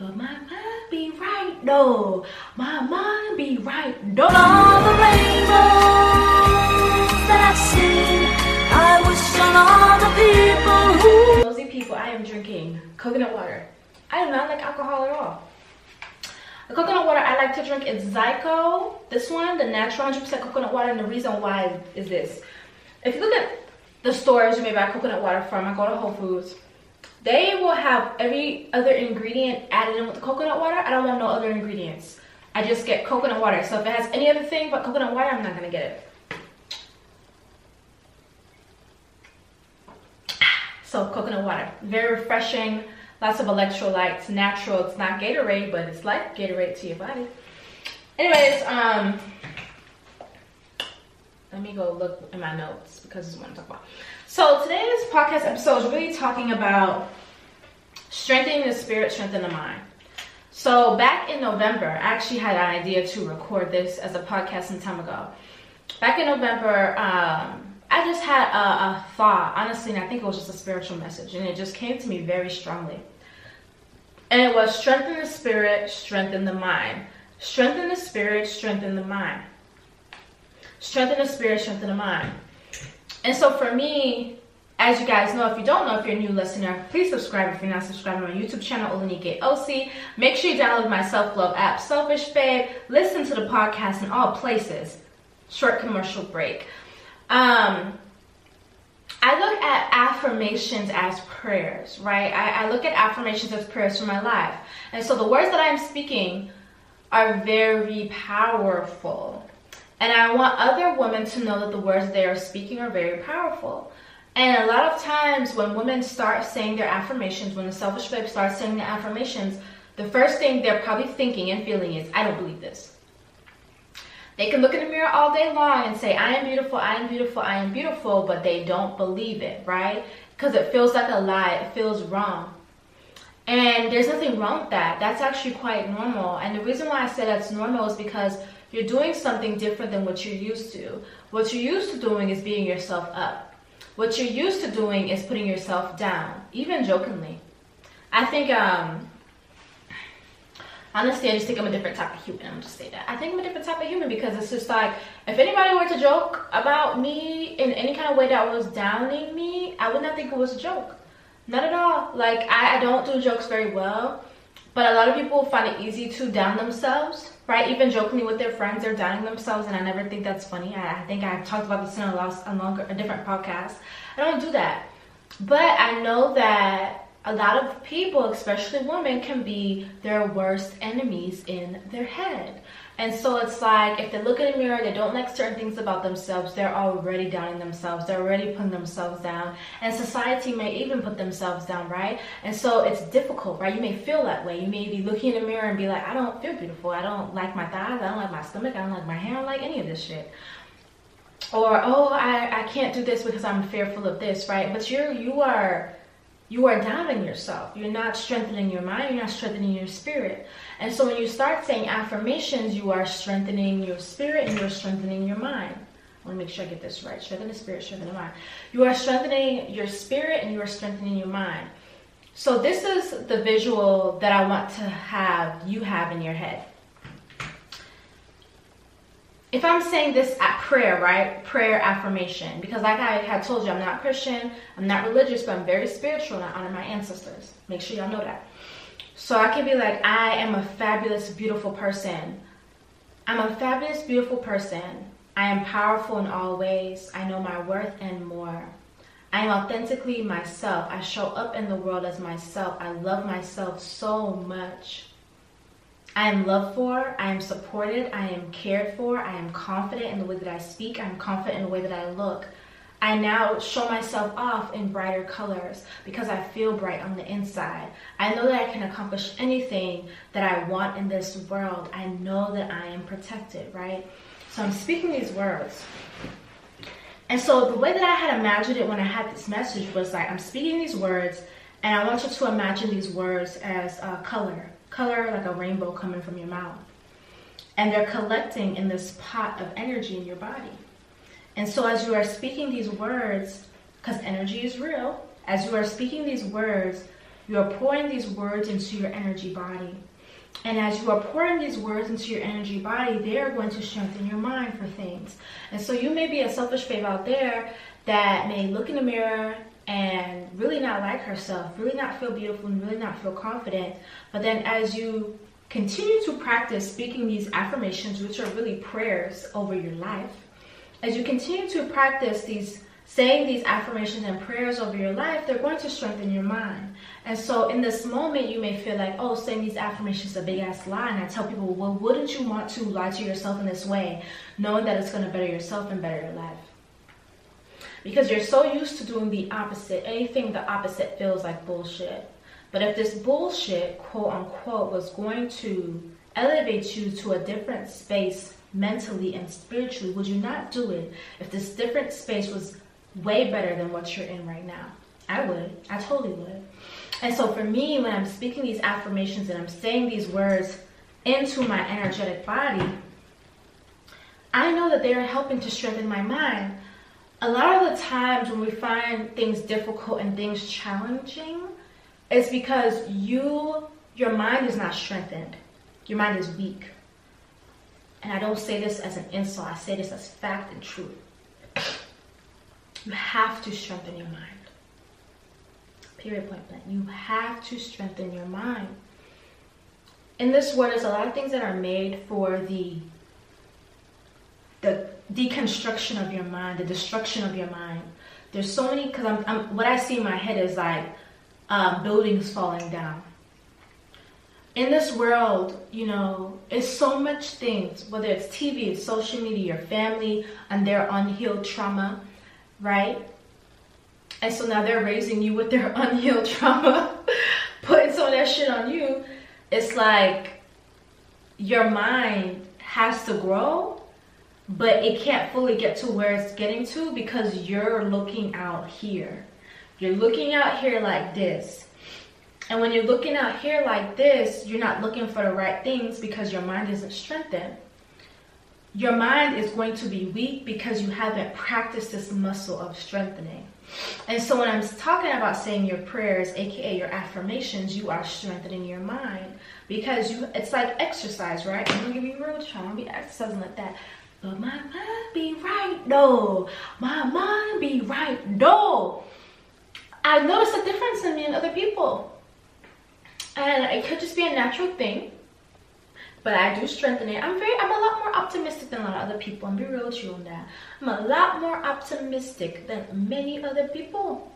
But my mind be right though. My mind be right though. All the rainbows that I've seen, I wish on all the people who. Nosy people, I am drinking coconut water. I do not like alcohol at all. The coconut water I like to drink is Zico. This one, the natural 100% coconut water, and the reason why is this. If you look at the stores you may buy coconut water from, I go to Whole Foods they will have every other ingredient added in with the coconut water. I don't want no other ingredients. I just get coconut water. So if it has any other thing but coconut water, I'm not gonna get it. So coconut water, very refreshing, lots of electrolytes, natural. It's not Gatorade, but it's like Gatorade to your body. Anyways, um, let me go look in my notes because this is what I'm talking about. So today's podcast episode is really talking about strengthening the spirit, strengthening the mind. So back in November, I actually had an idea to record this as a podcast some time ago. Back in November, um, I just had a, a thought, honestly, and I think it was just a spiritual message, and it just came to me very strongly. And it was strengthen the spirit, strengthen the mind. Strengthen the spirit, strengthen the mind. Strengthen the spirit, strengthen the mind. And so for me, as you guys know, if you don't know, if you're a new listener, please subscribe if you're not subscribed to my YouTube channel, Olanike OC. Make sure you download my self-love app, Selfish Babe. Listen to the podcast in all places. Short commercial break. Um, I look at affirmations as prayers, right? I, I look at affirmations as prayers for my life. And so the words that I'm speaking are very powerful. And I want other women to know that the words they are speaking are very powerful. And a lot of times when women start saying their affirmations, when the selfish babe starts saying their affirmations, the first thing they're probably thinking and feeling is, I don't believe this. They can look in the mirror all day long and say, I am beautiful, I am beautiful, I am beautiful, but they don't believe it, right? Because it feels like a lie, it feels wrong. And there's nothing wrong with that. That's actually quite normal. And the reason why I say that's normal is because you're doing something different than what you're used to. What you're used to doing is beating yourself up. What you're used to doing is putting yourself down, even jokingly. I think, um, honestly, I just think I'm a different type of human. I'm just say that. I think I'm a different type of human because it's just like, if anybody were to joke about me in any kind of way that was downing me, I would not think it was a joke. Not at all. Like, I, I don't do jokes very well, but a lot of people find it easy to down themselves right? Even jokingly with their friends, they're downing themselves, and I never think that's funny. I, I think I talked about this in a, lost, a longer, a different podcast. I don't do that, but I know that a lot of people, especially women, can be their worst enemies in their head. And so it's like if they look in the mirror, they don't like certain things about themselves, they're already downing themselves, they're already putting themselves down. And society may even put themselves down, right? And so it's difficult, right? You may feel that way. You may be looking in the mirror and be like, I don't feel beautiful. I don't like my thighs. I don't like my stomach. I don't like my hair. I don't like any of this shit or oh I, I can't do this because i'm fearful of this right but you're you are you are doubting yourself you're not strengthening your mind you're not strengthening your spirit and so when you start saying affirmations you are strengthening your spirit and you're strengthening your mind I want to make sure I get this right. Strengthen the spirit, strengthen the mind. You are strengthening your spirit and you are strengthening your mind. So this is the visual that I want to have you have in your head if I'm saying this at prayer, right? Prayer affirmation. Because like I had told you, I'm not Christian, I'm not religious, but I'm very spiritual and I honor my ancestors. Make sure y'all know that. So I can be like, I am a fabulous, beautiful person. I'm a fabulous, beautiful person. I am powerful in all ways. I know my worth and more. I am authentically myself. I show up in the world as myself. I love myself so much. I am loved for, I am supported, I am cared for, I am confident in the way that I speak, I am confident in the way that I look. I now show myself off in brighter colors because I feel bright on the inside. I know that I can accomplish anything that I want in this world. I know that I am protected, right? So I'm speaking these words. And so the way that I had imagined it when I had this message was like, I'm speaking these words, and I want you to imagine these words as a color color like a rainbow coming from your mouth. And they're collecting in this pot of energy in your body. And so as you are speaking these words, because energy is real, as you are speaking these words, you are pouring these words into your energy body. And as you are pouring these words into your energy body, they are going to strengthen your mind for things. And so you may be a selfish babe out there that may look in the mirror and really not like herself, really not feel beautiful, and really not feel confident. But then as you continue to practice speaking these affirmations, which are really prayers over your life, as you continue to practice these saying these affirmations and prayers over your life, they're going to strengthen your mind. And so in this moment, you may feel like, oh, saying these affirmations is a big ass lie. And I tell people, well, wouldn't you want to lie to yourself in this way, knowing that it's going to better yourself and better your life? Because you're so used to doing the opposite. Anything the opposite feels like bullshit. But if this bullshit, quote unquote, was going to elevate you to a different space mentally and spiritually, would you not do it if this different space was way better than what you're in right now? I would. I totally would. And so for me, when I'm speaking these affirmations and I'm saying these words into my energetic body, I know that they are helping to strengthen my mind a lot of the times when we find things difficult and things challenging, it's because you, your mind is not strengthened. Your mind is weak. And I don't say this as an insult, I say this as fact and truth. You have to strengthen your mind. Period, point blank. You have to strengthen your mind. In this world, there's a lot of things that are made for the the deconstruction of your mind, the destruction of your mind. There's so many because I'm, I'm, what I see in my head is like uh, buildings falling down. In this world, you know, it's so much things, whether it's TV, it's social media, your family, and their unhealed trauma, right? And so now they're raising you with their unhealed trauma, putting some of that shit on you. It's like your mind has to grow but it can't fully get to where it's getting to because you're looking out here. You're looking out here like this. And when you're looking out here like this, you're not looking for the right things because your mind isn't strengthened. Your mind is going to be weak because you haven't practiced this muscle of strengthening. And so when I'm talking about saying your prayers, aka your affirmations, you are strengthening your mind because you it's like exercise, right? I'm gonna give you a real try. I'm gonna be exercising like that. But my mind be right though. My mind be right though. I noticed a difference in me and other people. And it could just be a natural thing. But I do strengthen it. I'm very I'm a lot more optimistic than a lot of other people. I'm be real with you on that. I'm a lot more optimistic than many other people.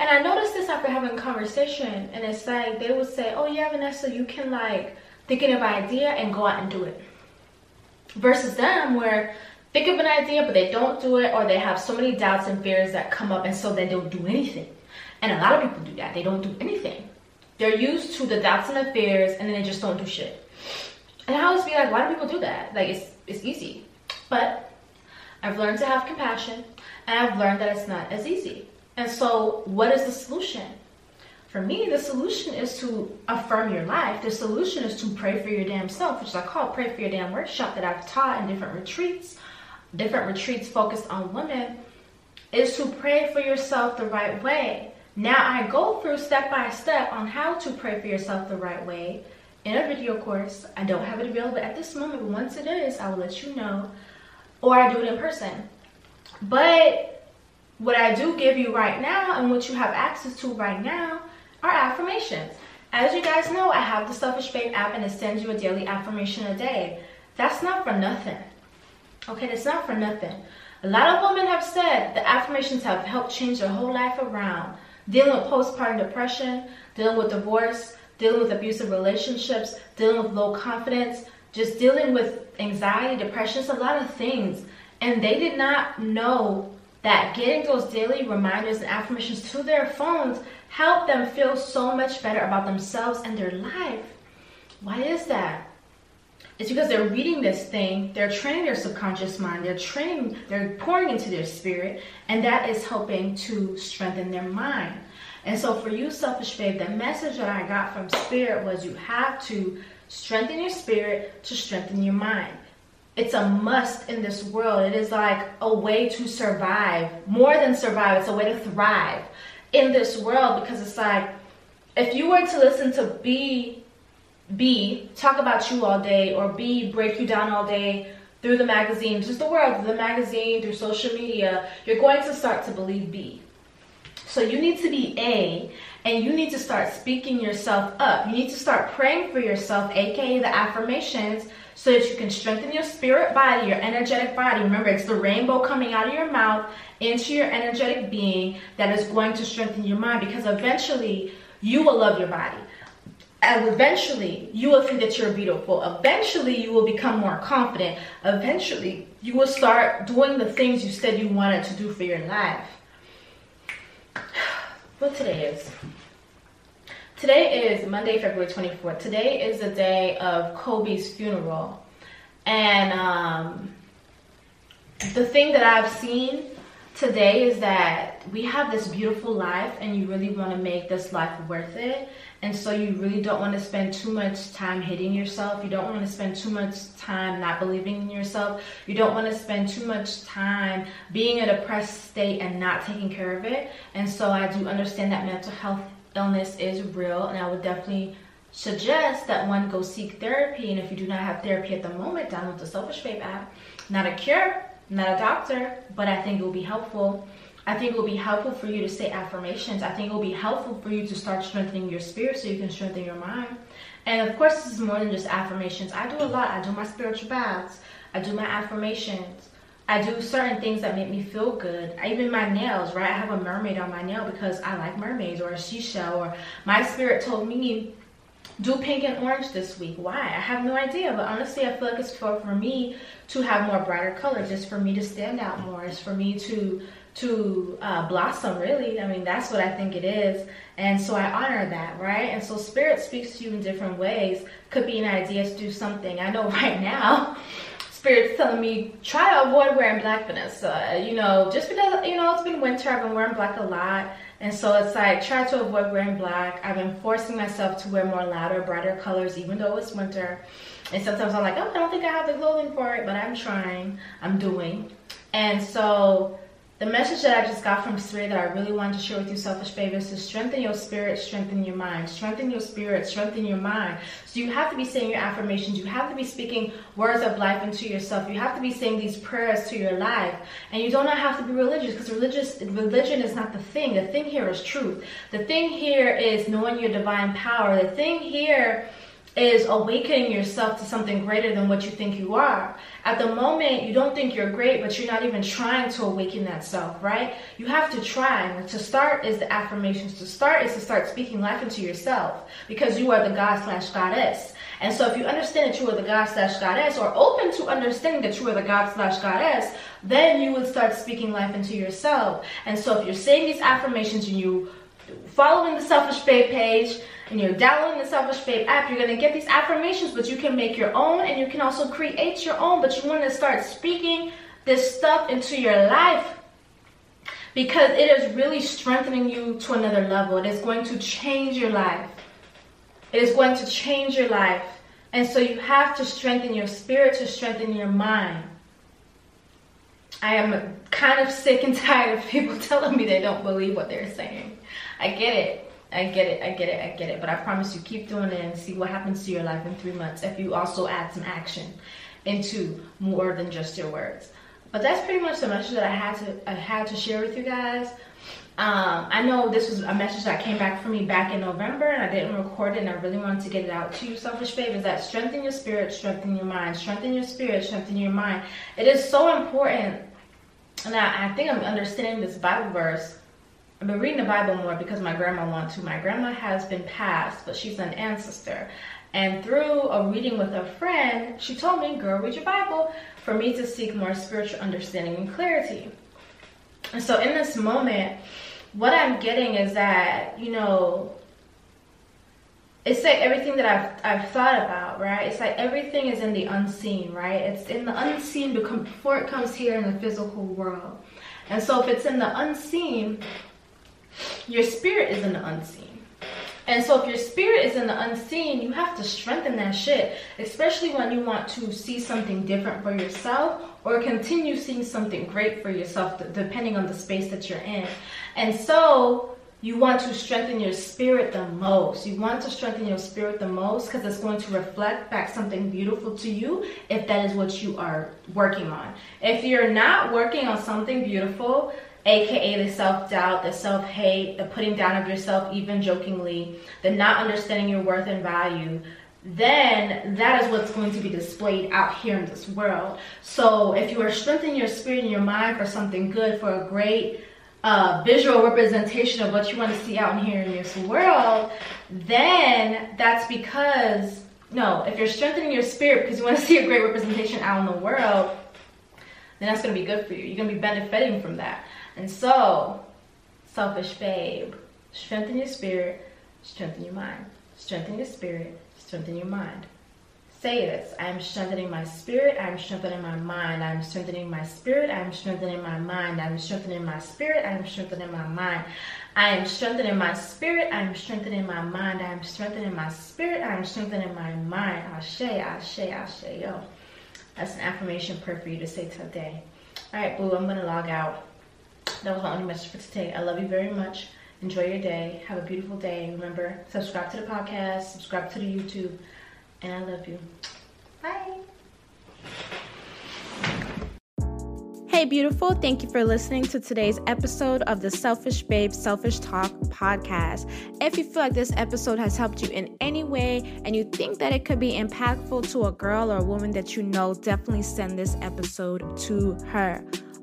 And I noticed this after having a conversation, and it's like they would say, "Oh yeah, Vanessa, you can like think of an idea and go out and do it." Versus them, where think of an idea but they don't do it, or they have so many doubts and fears that come up, and so they don't do anything. And a lot of people do that; they don't do anything. They're used to the doubts and the fears, and then they just don't do shit. And I always be like, "Why do people do that? Like it's it's easy," but I've learned to have compassion, and I've learned that it's not as easy. And so, what is the solution? For me, the solution is to affirm your life. The solution is to pray for your damn self, which I call Pray for Your Damn Workshop that I've taught in different retreats, different retreats focused on women, is to pray for yourself the right way. Now, I go through step by step on how to pray for yourself the right way in a video course. I don't have it available at this moment, but once it is, I will let you know. Or I do it in person. But what I do give you right now and what you have access to right now are affirmations. As you guys know, I have the Selfish Babe app and it sends you a daily affirmation a day. That's not for nothing. Okay, that's not for nothing. A lot of women have said the affirmations have helped change their whole life around. Dealing with postpartum depression, dealing with divorce, dealing with abusive relationships, dealing with low confidence, just dealing with anxiety, depression, it's a lot of things. And they did not know that getting those daily reminders and affirmations to their phones help them feel so much better about themselves and their life. Why is that? It's because they're reading this thing, they're training their subconscious mind, they're training, they're pouring into their spirit, and that is helping to strengthen their mind. And so, for you, selfish babe, the message that I got from spirit was you have to strengthen your spirit to strengthen your mind it's a must in this world. It is like a way to survive, more than survive, it's a way to thrive in this world because it's like if you were to listen to B B talk about you all day or B break you down all day through the magazine, just the world, the magazine, through social media, you're going to start to believe B. So you need to be A and you need to start speaking yourself up. You need to start praying for yourself, aka the affirmations so that you can strengthen your spirit body, your energetic body. Remember, it's the rainbow coming out of your mouth into your energetic being that is going to strengthen your mind because eventually you will love your body. And eventually you will think that you're beautiful. Eventually you will become more confident. Eventually you will start doing the things you said you wanted to do for your life. What today is? Today is Monday, February 24th. Today is the day of Kobe's funeral. And um, the thing that I've seen today is that we have this beautiful life and you really want to make this life worth it. And so you really don't want to spend too much time hating yourself. You don't want to spend too much time not believing in yourself. You don't want to spend too much time being in a depressed state and not taking care of it. And so I do understand that mental health illness is real and I would definitely suggest that one go seek therapy and if you do not have therapy at the moment download the selfish babe app. Not a cure not a doctor but i think it will be helpful. I think it will be helpful for you to say affirmations. I think it will be helpful for you to start strengthening your spirit so you can strengthen your mind. And of course this is more than just affirmations. I do a lot. I do my spiritual baths. I do my affirmations I do certain things that make me feel good. Even my nails, right? I have a mermaid on my nail because I like mermaids or a seashell or my spirit told me do pink and orange this week. Why? I have no idea. But honestly, I feel like it's for, for me to have more brighter colors. It's for me to stand out more. It's for me to to uh, blossom really i mean that's what i think it is and so i honor that right and so spirit speaks to you in different ways could be an idea to do something i know right now spirits telling me try to avoid wearing black Vanessa. Uh, you know, just because you know it's been winter, I've been wearing black a lot, and so it's like try to avoid wearing black. I've been forcing myself to wear more louder, brighter colors, even though it's winter. And sometimes I'm like, oh, I don't think I have the clothing for it, but I'm trying. I'm doing. And so the message that I just got from Spirit that I really wanted to share with you, selfish babe, is to strengthen your spirit, strengthen your mind. Strengthen your spirit, strengthen your mind. So you have to be saying your affirmations. You have to be speaking words of life into yourself. You have to be saying these prayers to your life. And you do not have to be religious because religious religion is not the thing. The thing here is truth. The thing here is knowing your divine power. The thing here is awakening yourself to something greater than what you think you are. At the moment, you don't think you're great, but you're not even trying to awaken that self, right? You have to try. To start is the affirmations. To start is to start speaking life into yourself because you are the God slash goddess. And so if you understand that you are the God slash goddess or open to understanding that you are the God slash goddess, then you would start speaking life into yourself. And so if you're saying these affirmations and you following the Selfish Babe page and you're downloading the Selfish Babe app, you're to get these affirmations, but you can make your own and you can also create your own. But you want to start speaking this stuff into your life because it is really strengthening you to another level. It is going to change your life. It is going to change your life. And so you have to strengthen your spirit to strengthen your mind. I am kind of sick and tired of people telling me they don't believe what they're saying. I get it. I get it. I get it. I get it. But I promise you, keep doing it and see what happens to your life in three months if you also add some action into more than just your words. But that's pretty much the message that I had to I had to share with you guys. Um, I know this was a message that came back for me back in November and I didn't record it and I really wanted to get it out to you, selfish babe, is that strengthen your spirit, strengthen your mind, strengthen your spirit, strengthen your mind. It is so important. And I, I think I'm understanding this Bible verse I've been reading the Bible more because my grandma wants to. My grandma has been passed, but she's an ancestor. And through a reading with a friend, she told me, girl, read your Bible for me to seek more spiritual understanding and clarity. And so in this moment, what I'm getting is that, you know, it's like everything that I've, I've thought about, right? It's like everything is in the unseen, right? It's in the unseen before it comes here in the physical world. And so if it's in the unseen, your spirit is in the unseen. And so if your spirit is in the unseen, you have to strengthen that shit, especially when you want to see something different for yourself or continue seeing something great for yourself, depending on the space that you're in. And so you want to strengthen your spirit the most. You want to strengthen your spirit the most because it's going to reflect back something beautiful to you if that is what you are working on. If you're not working on something beautiful, aka the self-doubt, the self-hate, the putting down of yourself even jokingly, the not understanding your worth and value, then that is what's going to be displayed out here in this world. So if you are strengthening your spirit and your mind for something good, for a great uh, visual representation of what you want to see out here in this world, then that's because, no, if you're strengthening your spirit because you want to see a great representation out in the world, then that's going to be good for you. You're going to be benefiting from that. And so, selfish babe, strengthen your spirit, strengthen your mind. Strengthen your spirit, strengthen your mind. Say this I am strengthening my spirit, I am strengthening my mind, I am strengthening my spirit, I am strengthening my mind, I am strengthening my spirit, I am strengthening my mind. I am strengthening my spirit, I am strengthening my mind, I am strengthening my spirit, I am strengthening my mind. Ashe, Ashe, Ashe, yo. That's an affirmation prayer for you to say today. All right, boo, I'm gonna log out that was my only message for today. I love you very much. Enjoy your day. Have a beautiful day. Remember, subscribe to the podcast, subscribe to the YouTube, and I love you. Bye. Hey, beautiful. Thank you for listening to today's episode of the Selfish Babe Selfish Talk podcast. If you feel like this episode has helped you in any way and you think that it could be impactful to a girl or a woman that you know, definitely send this episode to her.